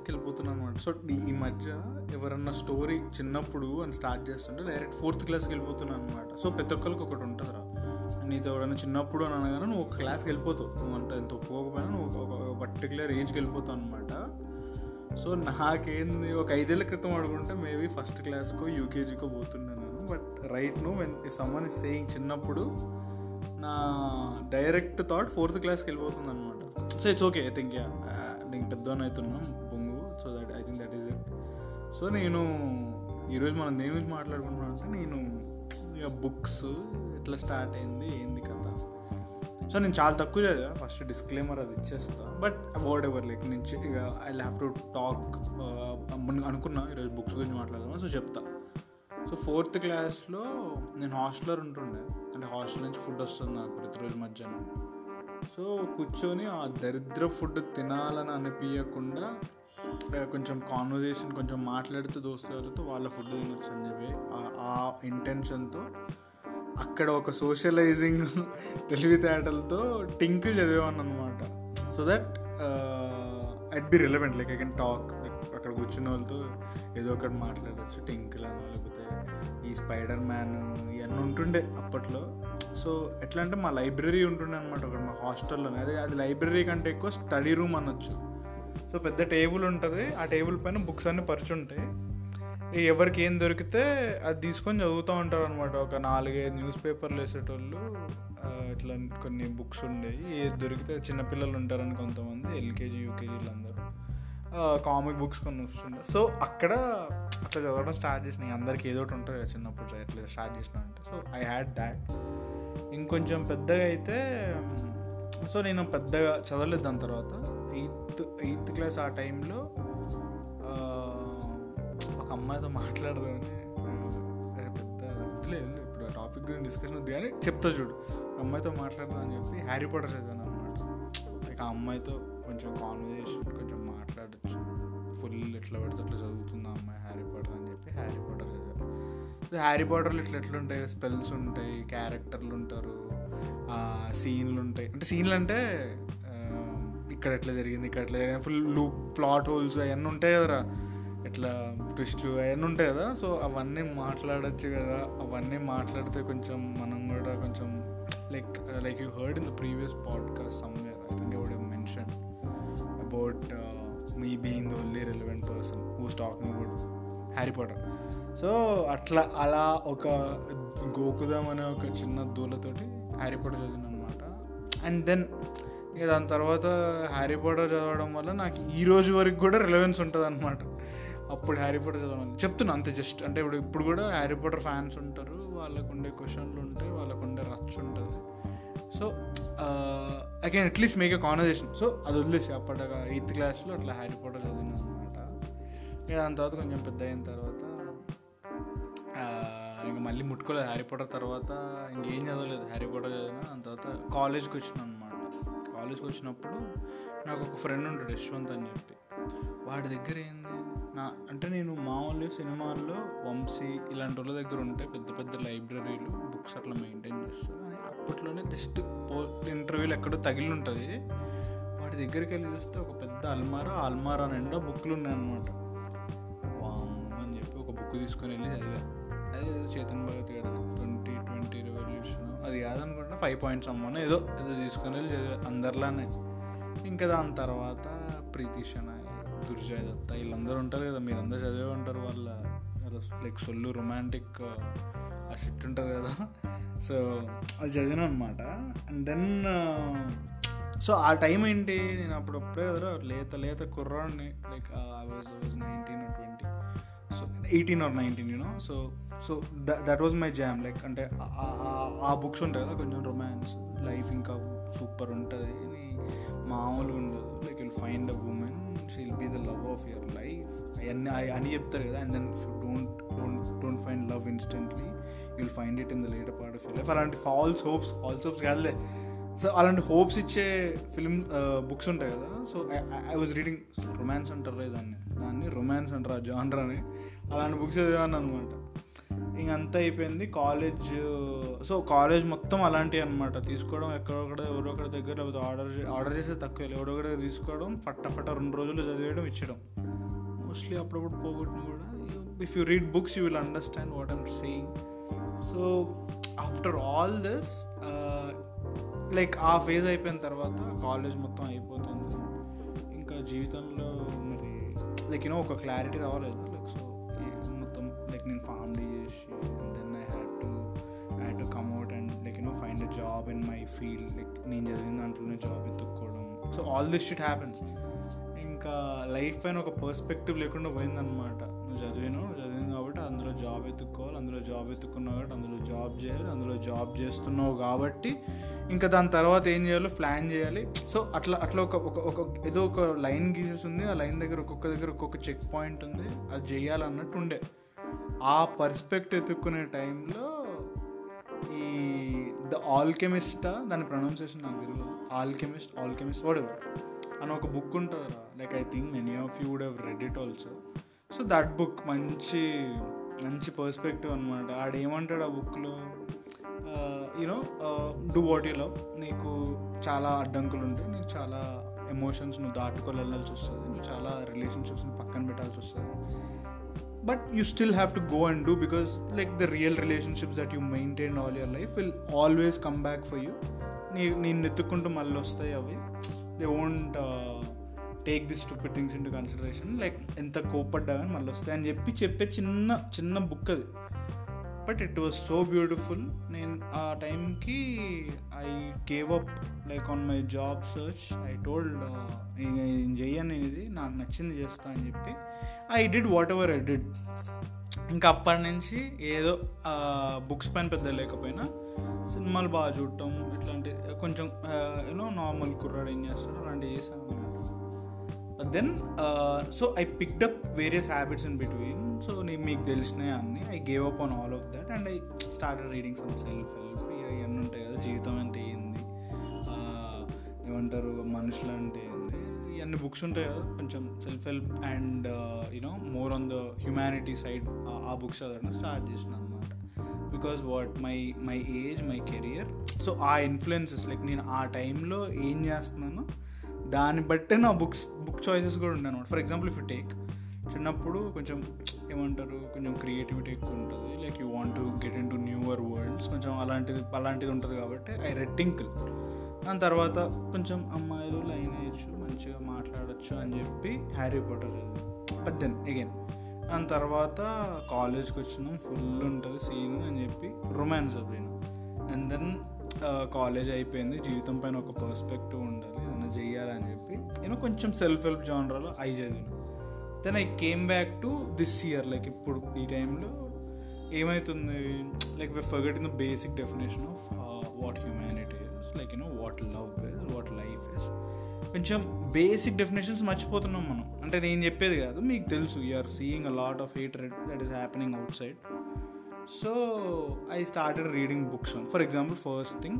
Fourth వెళ్ళిపోతున్నాను అనమాట so ఈ మధ్య ఎవరన్నా స్టోరీ చిన్నప్పుడు అని స్టార్ట్ చేస్తుంటే డైరెక్ట్ ఫోర్త్ క్లాస్కి వెళ్ళిపోతున్నాను అనమాట సో ప్రతి ఒక్కరికి ఒకటి ఉంటుందిరా. నీతో ఎవరైనా చిన్నప్పుడు అని అనగానే నువ్వు ఒక క్లాస్కి వెళ్ళిపోతావు. నువ్వు అంత ఎంత ఒప్పుకోకపోయినా నువ్వు ఒక పర్టికులర్ ఏజ్కి వెళ్ళిపోతావు అనమాట సో నాకేంది ఒక ఐదేళ్ళ క్రితం అడుగుంటే మేబీ ఫస్ట్ క్లాస్కో యూకేజీకో పోతుండే నేను. But right now when someone is saying చిన్నప్పుడు నా డైరెక్ట్ థాట్ ఫోర్త్ క్లాస్కి వెళ్ళిపోతుంది అనమాట so it's okay I think yeah. నేను పెద్దవాడిని so that I think that is it so నేను ఈరోజు మనం దేని గురించి మాట్లాడుకుంటున్నాం అంటే నేను ఇక బుక్స్ ఎట్లా స్టార్ట్ అయింది ఏంది కథ. సో నేను చాలా తక్కువ చదివా. ఫస్ట్ డిస్క్లైమర్ అది ఇచ్చేస్తా. బట్ వర్డ్ ఎవర్ లైక్ నుంచి ఇక ఐ హ్యావ్ టు టాక్ అనుకున్నా. ఈరోజు బుక్స్ గురించి మాట్లాడదాం సో చెప్తా. సో ఫోర్త్ క్లాస్లో నేను హాస్టలర్ ఉంటుండే. అంటే హాస్టల్ నుంచి ఫుడ్ వస్తుంది నాకు ప్రతిరోజు మధ్యాహ్నం. సో కూర్చొని ఆ దరిద్ర ఫుడ్ తినాలని అనిపించకుండా కొంచెం కాన్వర్జేషన్ కొంచెం మాట్లాడుతూ దోస్తులతో వాళ్ళ ఫుడ్ తినొచ్చు అని చెప్పి ఆ ఇంటెన్షన్తో అక్కడ ఒక సోషలైజింగ్ తెలివితేటలతో టింకిల్ చదివాను అనమాట so that at be relevant like I can talk అక్కడ కూర్చున్న వాళ్ళతో ఏదో ఒకటి మాట్లాడచ్చు టింకిల్ అని లేకపోతే ఈ స్పైడర్ మ్యాన్ ఇవన్నీ ఉంటుండే అప్పట్లో. సో ఎట్లా అంటే మా లైబ్రరీ ఉంటుండే అనమాట అక్కడ మా హాస్టల్లోనే అదే అది లైబ్రరీ కంటే ఎక్కువ స్టడీ రూమ్ అనొచ్చు. సో పెద్ద టేబుల్ ఉంటుంది. ఆ టేబుల్ పైన బుక్స్ అన్నీ పరుచుంటాయి. ఎవరికి ఏం దొరికితే అది తీసుకొని చదువుతూ ఉంటారు అనమాట ఒక నాలుగైదు న్యూస్ పేపర్లు వేసేటోళ్ళు ఇట్లా కొన్ని బుక్స్ ఉండేవి ఏది దొరికితే చిన్నపిల్లలు ఉంటారని కొంతమంది ఎల్కేజీ యూకేజీలు అందరూ కామిక్ బుక్స్ కొన్ని వస్తుండే సో అక్కడ అట్లా చదవడం స్టార్ట్ చేసినాయి అందరికి ఏదో ఒకటి ఉంటుంది చిన్నప్పుడు ఎట్లా స్టార్ట్ చేసిన అంటే. సో ఐ హ్యాడ్ దాట్ ఇంకొంచెం పెద్దగా అయితే సో నేను పెద్దగా చదవలేదు దాని తర్వాత. ఎయిత్ ఎయిత్ క్లాస్ ఆ టైంలో ఒక అమ్మాయితో మాట్లాడదామని పెద్ద లేదు ఇప్పుడు ఆ టాపిక్ గురించి డిస్కషన్ వద్దు కానీ చెప్తా చూడు. అమ్మాయితో మాట్లాడదామని చెప్పి హ్యారీ పాటర్ చదివాను అనమాట ఇక ఆ అమ్మాయితో కొంచెం కాన్వర్జేషన్ కొంచెం మాట్లాడచ్చు. ఫుల్ ఎట్లా పడితే అట్లా చదువుతుంది అమ్మాయి హ్యారీ పాటర్ అని చెప్పి హ్యారీ పాటర్ చదివాను. హ్యారీ పాటర్లు ఇట్లా ఎట్లుంటాయి? స్పెల్స్ ఉంటాయి క్యారెక్టర్లు ఉంటారు సీన్లు ఉంటాయి. అంటే సీన్లు అంటే ఇక్కడ ఎట్లా జరిగింది ఇక్కడ ఎట్లా జరిగింది ఫుల్ లూప్ ప్లాట్ హోల్స్ అవన్నీ ఉంటాయి కదరా. ఇట్లా ట్విస్ట్లు అవన్నీ ఉంటాయి కదా. సో అవన్నీ మాట్లాడచ్చు కదా. అవన్నీ మాట్లాడితే కొంచెం మనం కూడా కొంచెం like like you heard in the previous podcast somewhere I think I mention about me being the only relevant person who's talking about Harry Potter so అట్లా అలా ఒక గోకుదాం అనే ఒక చిన్న దూలతోటి హ్యారీ పాటర్ చదివిన అనమాట అండ్ దెన్ ఇక దాని తర్వాత హ్యారీ పాటర్ చదవడం వల్ల నాకు ఈ రోజు వరకు కూడా రిలవెన్స్ ఉంటుంది అనమాట అప్పుడు హ్యారీ పాటర్ చదవడం చెప్తున్నా అంతే జస్ట్ అంటే ఇప్పుడు ఇప్పుడు కూడా హ్యారీ పాటర్ ఫ్యాన్స్ ఉంటారు వాళ్ళకు ఉండే క్వశ్చన్లు ఉంటాయి వాళ్ళకు ఉండే రచ్ ఉంటుంది. So I can at least make a conversation so అది వదిలేసి అప్పటిగా ఎయిత్ క్లాస్లో అట్లా హ్యారీ పోటర్ చదివిన అనమాట ఇక దాని తర్వాత కొంచెం పెద్ద అయిన తర్వాత ఇంకా మళ్ళీ ముట్టుకోలేదు. హ్యారీ పాటర్ తర్వాత ఇంకేం చదవలేదు. హ్యారీ పాటర్ చదివిన దాని తర్వాత కాలేజ్కి వచ్చిన అనమాట కాలేజ్కి వచ్చినప్పుడు నాకు ఒక ఫ్రెండ్ ఉంటాడు యశ్వంత్ అని చెప్పి. వాడి దగ్గర ఏంది? నా అంటే నేను మామూలుగా సినిమాల్లో వంశీ ఇలాంటి వాళ్ళ దగ్గర ఉంటే పెద్ద పెద్ద లైబ్రరీలు బుక్స్ అట్లా మెయింటైన్ చేస్తారు. అని అప్పట్లోనే జస్ట్ పో ఇంటర్వ్యూలు ఎక్కడో తగిలి ఉంటుంది వాడి దగ్గరికి వెళ్ళి చూస్తే ఒక పెద్ద అల్మారా అల్మారా నిండా బుక్లు ఉన్నాయన్నమాట. వామ్ అని చెప్పి ఒక బుక్ తీసుకొని వెళ్ళి చదివా. అదే చేతన్ భగత్ గారు అది కాదనుకుంటా ఫైవ్ పాయింట్స్ అమ్మను. ఏదో ఏదో తీసుకొని వెళ్ళి అందరిలానే. ఇంకా దాని తర్వాత ప్రీతిష్ అని దుర్జయ్ దత్త వీళ్ళందరూ ఉంటారు కదా మీరందరూ చదివే ఉంటారు వాళ్ళ లైక్ సొల్లు రొమాంటిక్ ఆ షిట్ ఉంటుంది కదా. సో అది చదివాను అనమాట అండ్ దెన్ సో ఆ టైం ఏంటి? నేను అప్పుడు కదా లేత లేత కుర్రాడిని like I was was nineteen twenty eighteen or nineteen you know so so that was my jam like అంటే ఆ బుక్స్ ఉంటాయి కదా కొంచెం రొమాన్స్ లైఫ్ ఇంకా సూపర్ ఉంటుంది. అని మామూలుగా ఉండదు. Like will find a woman she'll be the love of your life అవన్నీ అని చెప్తారు కదా and then if you don't don't don't find love instantly you'll find it in the later part of your life అలాంటి false hopes false hopes కాదులే. So అలాంటి hopes ఇచ్చే film books ఉంటాయి కదా. So I was reading romance అంటారు దాన్ని. దాన్ని romance అంటారు ఆ జానర్ అని అలాంటి బుక్స్ చదివాను అనమాట ఇంకంతా అయిపోయింది. కాలేజ్ సో కాలేజ్ మొత్తం అలాంటివి అనమాట తీసుకోవడం ఎక్కడొక్కడ ఎవరో దగ్గర లేకపోతే ఆర్డర్ ఆర్డర్ చేసే తక్కువ. ఎవరో ఒకటి తీసుకోవడం ఫట్ట ఫట్ట రెండు రోజులు చదివేయడం ఇచ్చడం. మోస్ట్లీ అప్పుడప్పుడు పోగొట్టిన కూడా. If you read books you will understand what I'm saying so after all this like ఆ ఫేజ్ అయిపోయిన తర్వాత కాలేజ్ మొత్తం అయిపోతుంది. ఇంకా జీవితంలో మరి లైక్ యూనో ఒక క్లారిటీ రావాలి లైక్ సో లైక్ నేను ఫ్యామిలీ చేసి then I had to I had to come at and like you know find a job in my field like నేను చదివిన దాంట్లోనే job ఎత్తుక్కోవడం so all this shit happens ఇంకా life పైన ఒక perspective లేకుండా పోయిందనమాట నువ్వు చదివాను చదివాను కాబట్టి అందులో జాబ్ ఎత్తుక్కోవాలి అందులో జాబ్ ఎత్తుకున్నావు కాబట్టి అందులో జాబ్ చేయాలి అందులో జాబ్ చేస్తున్నావు కాబట్టి ఇంకా దాని తర్వాత ఏం చేయాలో ప్లాన్ చేయాలి. సో అట్లా అట్లా ఒక ఒక ఒక ఏదో ఒక లైన్ గీసేసి ఉంది. ఆ లైన్ దగ్గర ఒక్కొక్క దగ్గర ఒక్కొక్క చెక్ పాయింట్ ఉంది. అది చేయాలన్నట్టు ఉండే. ఆ పర్స్పెక్ట్ ఎత్తుక్కునే టైంలో ఈ ద ఆల్కెమిస్టా దాని ప్రొనౌన్సియేషన్ నాకు తెలియదు ఆల్కెమిస్ట్ ఆల్కెమిస్ట్ వాడు అని ఒక బుక్ ఉంటుంది like I think many of you would have read it also so that book మంచి మంచి పర్స్పెక్టివ్ అనమాట ఆడేమంటాడు ఆ బుక్లో you know do what you love నీకు చాలా అడ్డంకులు ఉంటాయి. నీకు చాలా ఎమోషన్స్ నువ్వు దాటుకొని వెళ్ళాల్సి వస్తుంది నువ్వు చాలా రిలేషన్షిప్స్ని పక్కన పెట్టాల్సి వస్తుంది. But you still have to go and do because like the real relationships that you maintain all your life will always come back for you నీ నేను ఎత్తుకుంటూ మళ్ళీ వస్తాయి అవి. They won't take this stupid things into consideration like ఎంత కోపడ్డా కానీ మళ్ళీ వస్తాయి. అని చెప్పి చెప్పే చిన్న చిన్న బుక్ అది. But it was so beautiful నేను ఆ టైంకి I gave up like on my job search I told నేను చెయ్యను ఇది నాకు నచ్చింది చేస్తా అని చెప్పి. I did whatever I did ఇంకా అప్పటి నుంచి ఏదో బుక్స్ పైన పెద్ద లేకపోయినా సినిమాలు బాగా చూడటం ఇట్లాంటి కొంచెం యూనో నార్మల్ కుర్రాడు ఏం చేస్తాడు అలాంటివి చేశాను. Then so I picked up various habits in between so నేను మీకు తెలిసినాయి అన్నీ. I gave up on all of that and I start reading some self help ఇవన్నీ ఉంటాయి కదా జీవితం అంటే ఏంది? ఏమంటారు? మనుషులు అంటే ఏంది? ఇవన్నీ బుక్స్ ఉంటాయి కదా కొంచెం self help and you know more on the humanity side ఆ బుక్స్ చదవడం స్టార్ట్ చేసిన అనమాట because what my my age my career so ఆ ఇన్ఫ్లుయెన్సెస్ లైక్ నేను ఆ టైంలో ఏం చేస్తున్నానో దాన్ని బట్టే నా బుక్స్ బుక్ చాయిసెస్ కూడా ఉంటాయి అనమాట for example if you take చిన్నప్పుడు కొంచెం ఏమంటారు కొంచెం క్రియేటివిటీ ఎక్కువ ఉంటుంది. Like you want to get into newer worlds కొంచెం అలాంటిది అలాంటిది ఉంటుంది కాబట్టి ఐ రెడ్ టింకిల్ దాని తర్వాత కొంచెం అమ్మాయిలు లైన్ వేయచ్చు మంచిగా మాట్లాడచ్చు అని చెప్పి Harry Potter but then again దాని తర్వాత కాలేజ్కి వచ్చినాం ఫుల్ ఉంటుంది సీన్ అని చెప్పి రొమాన్స్ చదివాను. అండ్ దెన్ కాలేజ్ అయిపోయింది. జీవితం పైన ఒక పర్స్పెక్టివ్ ఉండాలి. ఏదైనా చెయ్యాలని చెప్పి. నేను కొంచెం సెల్ఫ్ హెల్ప్ జానరాలో ఐ చదివాను. Then I came back to this year like ఇప్పుడు ఈ టైంలో ఏమవుతుంది like we forget in the basic definition of what humanity is like you know what love is what life is కొంచెం basic definitions మర్చిపోతున్నాం మనం. అంటే నేను చెప్పేది కాదు మీకు తెలుసు. You're seeing a lot of hatred that is happening outside so I started reading books for example first thing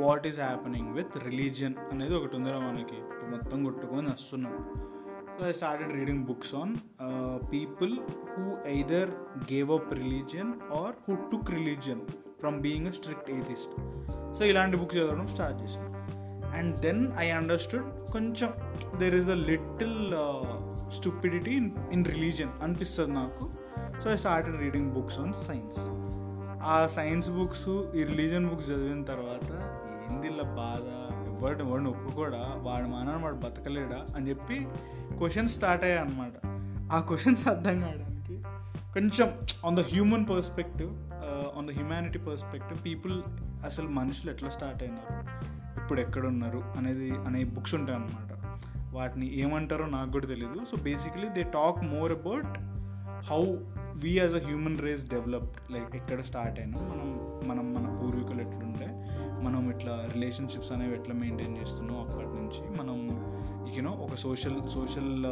what is happening with religion అనేది ఒకటి ఉందిరా మనకి. మొత్తం కొట్టుకొని వస్తున్నాం. So I started reading books on people who either gave up religion or who took religion from being a strict atheist so ఇలాంటి books చదవడం start చేశాను. అండ్ దెన్ ఐ అండర్స్టూడ్ కొంచెం there is a little stupidity in in religion అనిపిస్తుంది నాకు. So I started reading books on science ఆ science books ఈ religion books చదివిన తర్వాత ఏంది బాధ? ఎవరిని వాడిని ఒప్పుకోడా? వాడు మానని వాడు బతకలేడా? అని చెప్పి క్వశ్చన్స్ స్టార్ట్ అయ్యాయి అనమాట ఆ క్వశ్చన్స్ అర్థం కావడానికి కొంచెం on the human perspective on the humanity perspective people అసలు మనుషులు ఎట్లా స్టార్ట్ అయినారు? ఇప్పుడు ఎక్కడున్నారు? అనేది అనే బుక్స్ ఉంటాయి అనమాట వాటిని ఏమంటారో నాకు కూడా తెలియదు so basically they talk more about how we as a human race developed like ఎక్కడ స్టార్ట్ అయినా మనం మనం మన పూర్వీకులు ఎట్లుంటే మనం ఇట్లా రిలేషన్షిప్స్ అనేవి ఎట్లా మెయింటైన్ చేస్తున్నాం అప్పటి నుంచి మనం యూనో ఒక సోషల్ సోషల్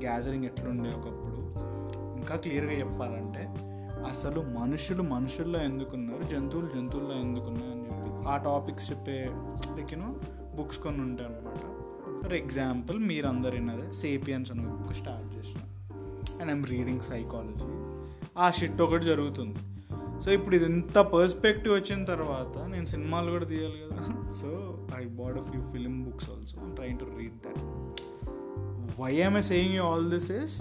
గ్యాదరింగ్ ఎట్లుండే ఒకప్పుడు ఇంకా క్లియర్గా చెప్పాలంటే అసలు మనుషులు మనుషుల్లో ఎందుకున్నారు జంతువులు జంతువుల్లో ఎందుకున్నారు అని చెప్పి ఆ టాపిక్స్ చెప్పే లైక్ యూనో బుక్స్ కొన్ని ఉంటాయి అనమాట ఫర్ ఎగ్జాంపుల్ మీరు అందరు విన్నదే సేపియన్స్ అనే బుక్ స్టార్ట్ చేసిన. అండ్ ఐమ్ రీడింగ్ సైకాలజీ ఆ షిట్ ఒకటి జరుగుతుంది. సో ఇప్పుడు ఇది ఇంత పర్స్పెక్టివ్ వచ్చిన తర్వాత నేను సినిమాలు కూడా తీయాలి కదా. So I bad a few film books also train to read that why I'm I saying you all this is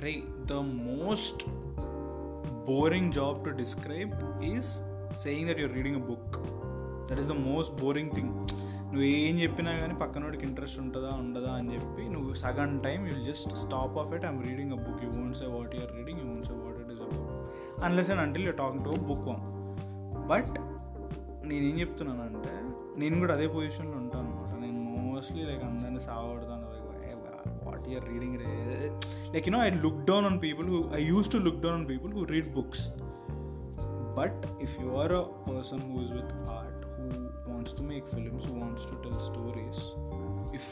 try the most boring job to describe is saying that your reading a book that is the most boring thing నువ్వు ఏం చెప్పినా కానీ పక్కనోడికి interest ఉంటుందా ఉండదా అని చెప్పి నువ్వు సగం time you'll just stop of it I'm reading a book you won't say what you're reading you won't say what it is a book unless and until you talking to book one but నేనేం చెప్తున్నానంటే నేను కూడా అదే పొజిషన్లో ఉంటాను అనమాట నేను mostly like అందరినీ సాగొడతాను. What you're reading ray? Like you know I look down on people who I use to look down on people who read books but if you are a person who is with art who wants to make films who wants to tell stories if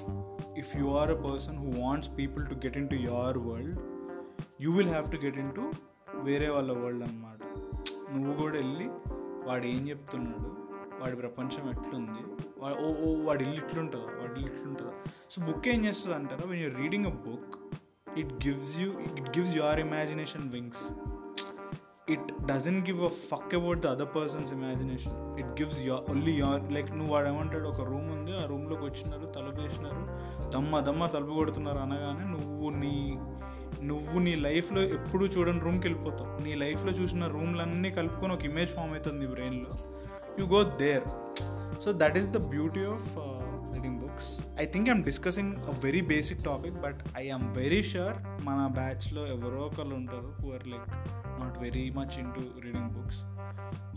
if you are a person who wants people to get into your world you will have to get into వేరే వాళ్ళ world అనమాట నువ్వు కూడా వెళ్ళి వాడు ఏం చెప్తున్నాడు వాడి ప్రపంచం ఎట్లుంది వా- ఓ ఓ వాడి ఇల్లు ఇట్లుంటుందా వాడి ఇల్లు ఇట్లుంటుందా సో బుక్ ఏం చేస్తుంది అంటారా when your reading a book it gives you it gives your imagination wings it doesn't give a fuck about the other person's imagination it gives your only your like నువ్వు వాడు ఏమంటాడు ఒక room ఉంది ఆ రూమ్లోకి వచ్చినారు తలుపు వేసినారు దమ్మ దమ్మ తలుపు కొడుతున్నారు అనగానే నువ్వు నీ నువ్వు నీ లైఫ్లో ఎప్పుడు చూడని రూమ్కి వెళ్ళిపోతావు. నీ లైఫ్లో చూసిన రూమ్లన్నీ కలుపుకొని ఒక ఇమేజ్ ఫామ్ అవుతుంది బ్రెయిన్లో you go there so that is the beauty of reading books I think I'm discussing a very basic topic but I am very sure మన బ్యాచ్లో ఎవరో ఒకళ్ళు ఉంటారు who are like not very much into reading books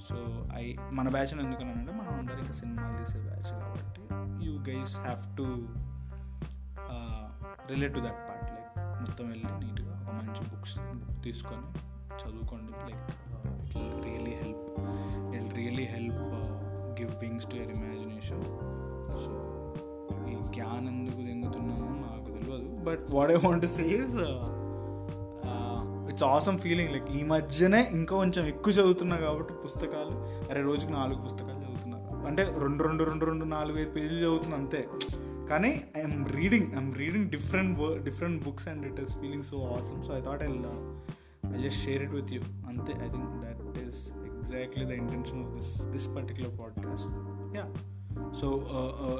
so I మన batch ఎందుకన్నానంటే మనం అందరం ఇంకా సినిమాలు తీసే బ్యాచ్ కాబట్టి you guys have to relate to that part like మొత్తం వెళ్ళి నీట్గా ఒక మంచి బుక్స్ బుక్ తీసుకొని చదువుకోండి. Like it really help it really help give wings to your imagination so ఈ జ్ఞానం ఎందుకు దెంగుతున్నానో నాకు తెలియదు but what I want says it's awesome feeling like ఈ మధ్యనే ఇంకా కొంచెం ఎక్కువ చదువుతున్నా కాబట్టి పుస్తకాలు అరే రోజుకి నాలుగు పుస్తకాలు చదువుతున్నారు అంటే రెండు రెండు రెండు రెండు నాలుగు ఐదు పేజీలు చదువుతున్నా అంతే. కానీ I'm reading I'm reading different different books and it is feeling so awesome so I thought I I just share it with you అంతే I think that is exactly the intention of this this particular podcast yeah so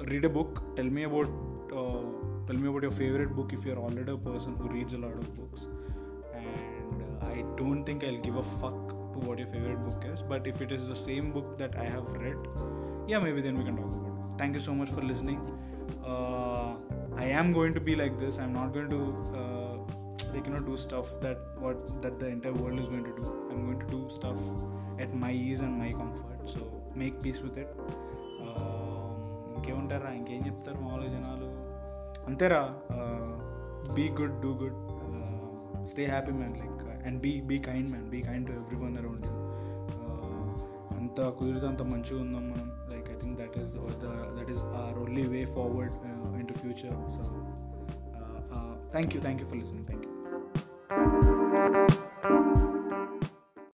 read a book tell me about tell tell me about your favorite book if you're already a person who reads a lot of books. And i don't think i'll give a fuck to what your favorite book is but if it is the same book that i have read yeah maybe then we can talk about it thank you so much for listening uh, i am going to be like this i'm not going to uh, like you know do stuff that what that the entire world is going to do i'm going to do stuff at my ease and my comfort so make peace with it Um, ఇంకేముంటారా ఇంకేం చెప్తారు మామూలుగా జనాలు అంతేరా be good do good stay happy man like and be be kind man be kind to everyone around అంత కుదిరితే అంత మంచిగా ఉందాం మనం. Like I think that is that is our only way forward into future so thank you thank you for listening thank you